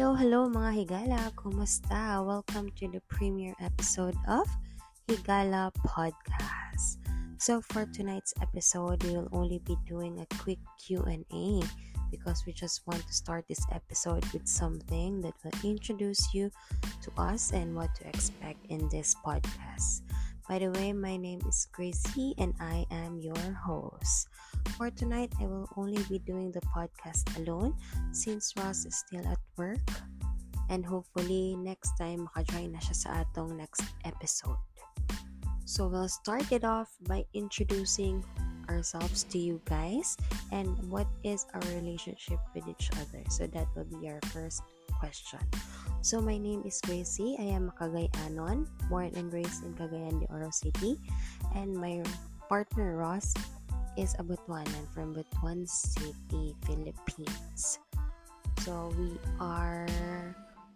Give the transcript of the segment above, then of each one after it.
Hello, hello mga Higala! Kumusta? Welcome to the premiere episode of Higala Podcast. So for tonight's episode, we will only be doing a quick Q&A because we just want to start this episode with something that will introduce you to us and what to expect in this podcast. By the way, my name is Gracie and I am your host. For tonight, I will only be doing the podcast alone since Ross is still at work. And hopefully, next time, makajoin na siya sa atong next episode. So, we'll start it off by introducing ourselves to you guys and what is our relationship with each other. So, that will be our first question. So, my name is Gracie. I am a Cagayanon, born and raised in Cagayan de Oro City. And my partner, Ross, is a Butuanon from Butuan City, Philippines. So we are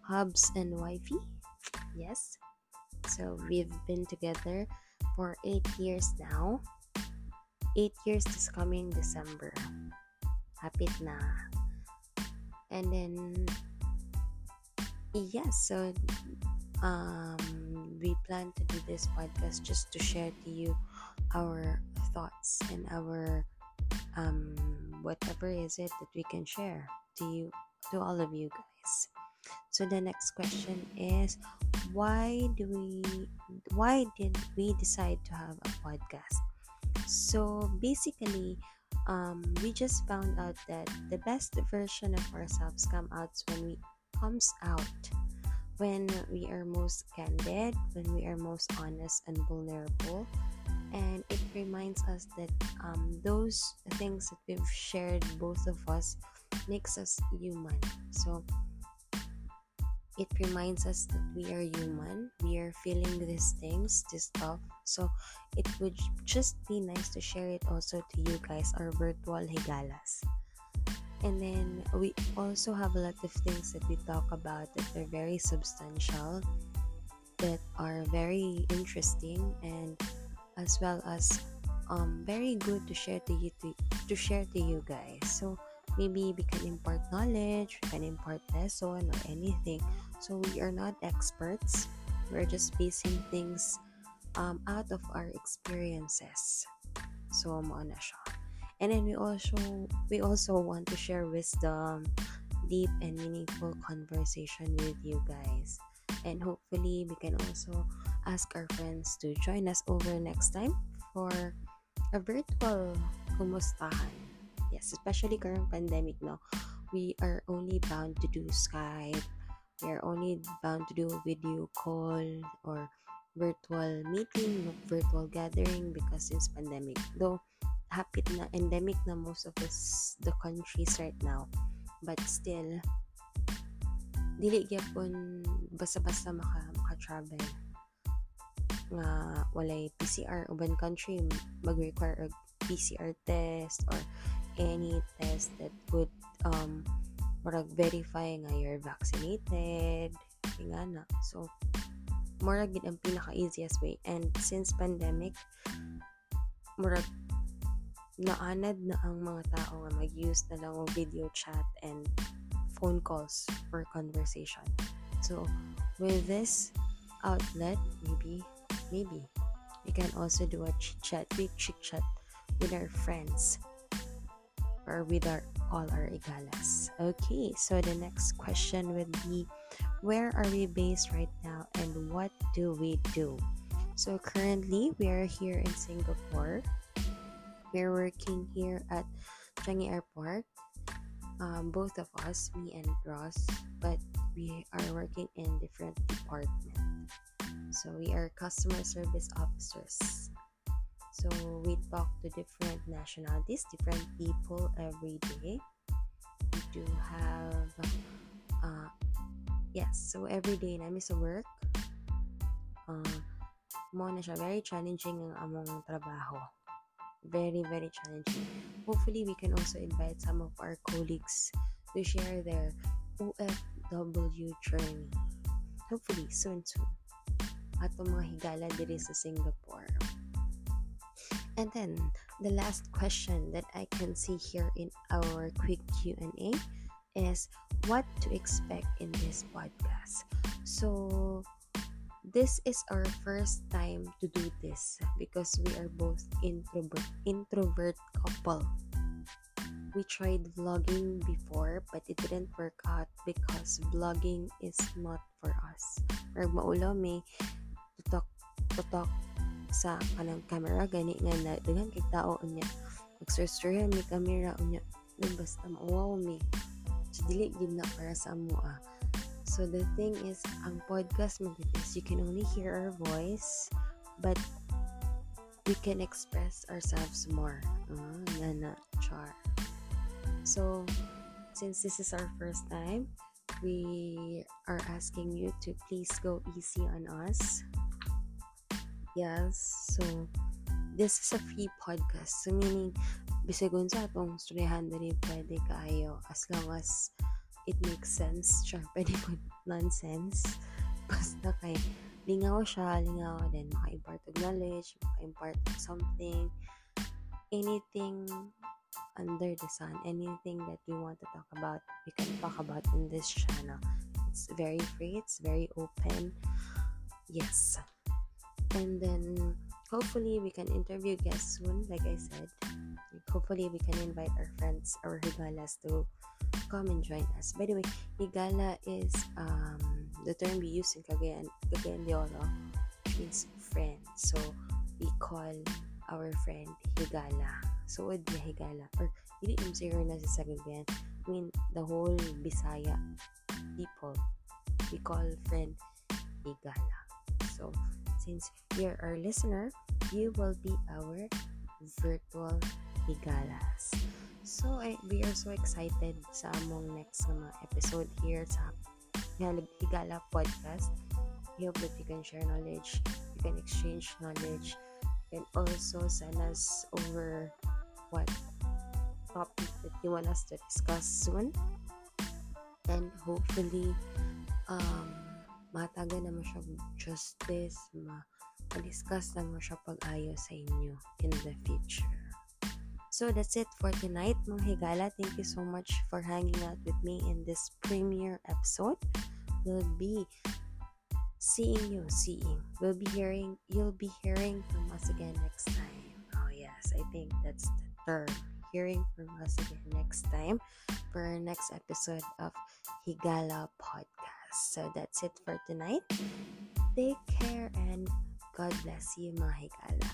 hubs and wifey. Yes. So we've been together for eight years now. Eight years this coming December. Happy na. And then yes, so um we plan to do this podcast just to share to you our thoughts and our um, whatever is it that we can share to you to all of you guys. So the next question is why do we why did we decide to have a podcast? So basically um, we just found out that the best version of ourselves come out when we comes out when we are most candid when we are most honest and vulnerable and it reminds us that um, those things that we've shared both of us makes us human. So it reminds us that we are human. We are feeling these things this stuff. So it would just be nice to share it also to you guys our virtual higalas. And then we also have a lot of things that we talk about that are very substantial that are very interesting and as well as um, very good to share to you to, to share to you guys. So maybe we can impart knowledge we can impart lesson or anything. So we are not experts. We're just basing things um, out of our experiences. So mo na siya and then we also we also want to share wisdom deep and meaningful conversation with you guys. And hopefully we can also ask our friends to join us over next time for a virtual kumustahan. Yes, especially current pandemic no. We are only bound to do Skype. We are only bound to do video call or virtual meeting, virtual gathering because it's pandemic. Though happy na endemic na most of this, the countries right now. But still, dili gyapon basta-basta maka maka-travel nga walay PCR uban country mag-require og PCR test or any test that would um murag verify nga you're vaccinated. Nga na. So murag gid ang pinaka easiest way. And since pandemic murag naanad na ang mga tao nga mag-use na lang og video chat and phone calls for conversation. So, with this outlet, maybe, maybe, we can also do a chit chat, quick chit chat with our friends or with our all our higalas. Okay, so the next question would be where are we based right now and what do we do? So currently we are here in Singapore. We're working here at Changi Airport um, both of us, me and Ross, but we are working in different departments. So we are customer service officers. So we talk to different nationalities, different people every day. We do have, uh, yes, so every day namin sa work, uh, mo na siya, very challenging ang among trabaho. Very, very challenging. Hopefully, we can also invite some of our colleagues to share their OFW journey. Hopefully, soon, soon. Atong mga diri sa Singapore. And then, the last question that I can see here in our quick Q&A is what to expect in this podcast. So, this is our first time to do this because we are both introvert introvert couple. We tried vlogging before but it didn't work out because vlogging is not for us. Or maulo may tutok tutok sa kanang camera. Gani nga na daghan kay tao unya magsursuran mi camera unya. No basta mauwaw mi so dili gid na para sa amo ah. So the thing is ang podcast mo is you can only hear our voice but we can express ourselves more. Uh, na char. So since this is our first time we are asking you to please go easy on us Yes, so this is a free podcast. So meaning, bisagon sa atong storyahan diri pwede kayo as long as it makes sense. Sure, pwede po nonsense. Basta kay lingaw siya, lingaw then maka-impart of knowledge, maka-impart of something, anything under the sun, anything that we want to talk about, we can talk about in this channel. It's very free, it's very open. Yes. And then hopefully we can interview guests soon like i said. Hopefully we can invite our friends our higalas to come and join us. By the way higala is um, the term we use in Cagayan, Cagayan de Oro means friend. So we call our friend higala so would be higala or yung zero na sa I mean the whole Bisaya people we call friend higala so since you're our listener, you will be our virtual higalas. So, I, we are so excited sa among next mga episode here sa Higala Podcast. We hope that you can share knowledge, you can exchange knowledge, and also send us over what topic that you want us to discuss soon. And hopefully, um, mataga naman siya justice, ma discuss naman siya pag-ayo sa inyo in the future. So that's it for tonight, mga higala. Thank you so much for hanging out with me in this premiere episode. We'll be seeing you, seeing. We'll be hearing, you'll be hearing from us again next time. Oh yes, I think that's the term. Hearing from us again next time for our next episode of Higala Podcast. So that's it for tonight. Take care and God bless you, mga higala.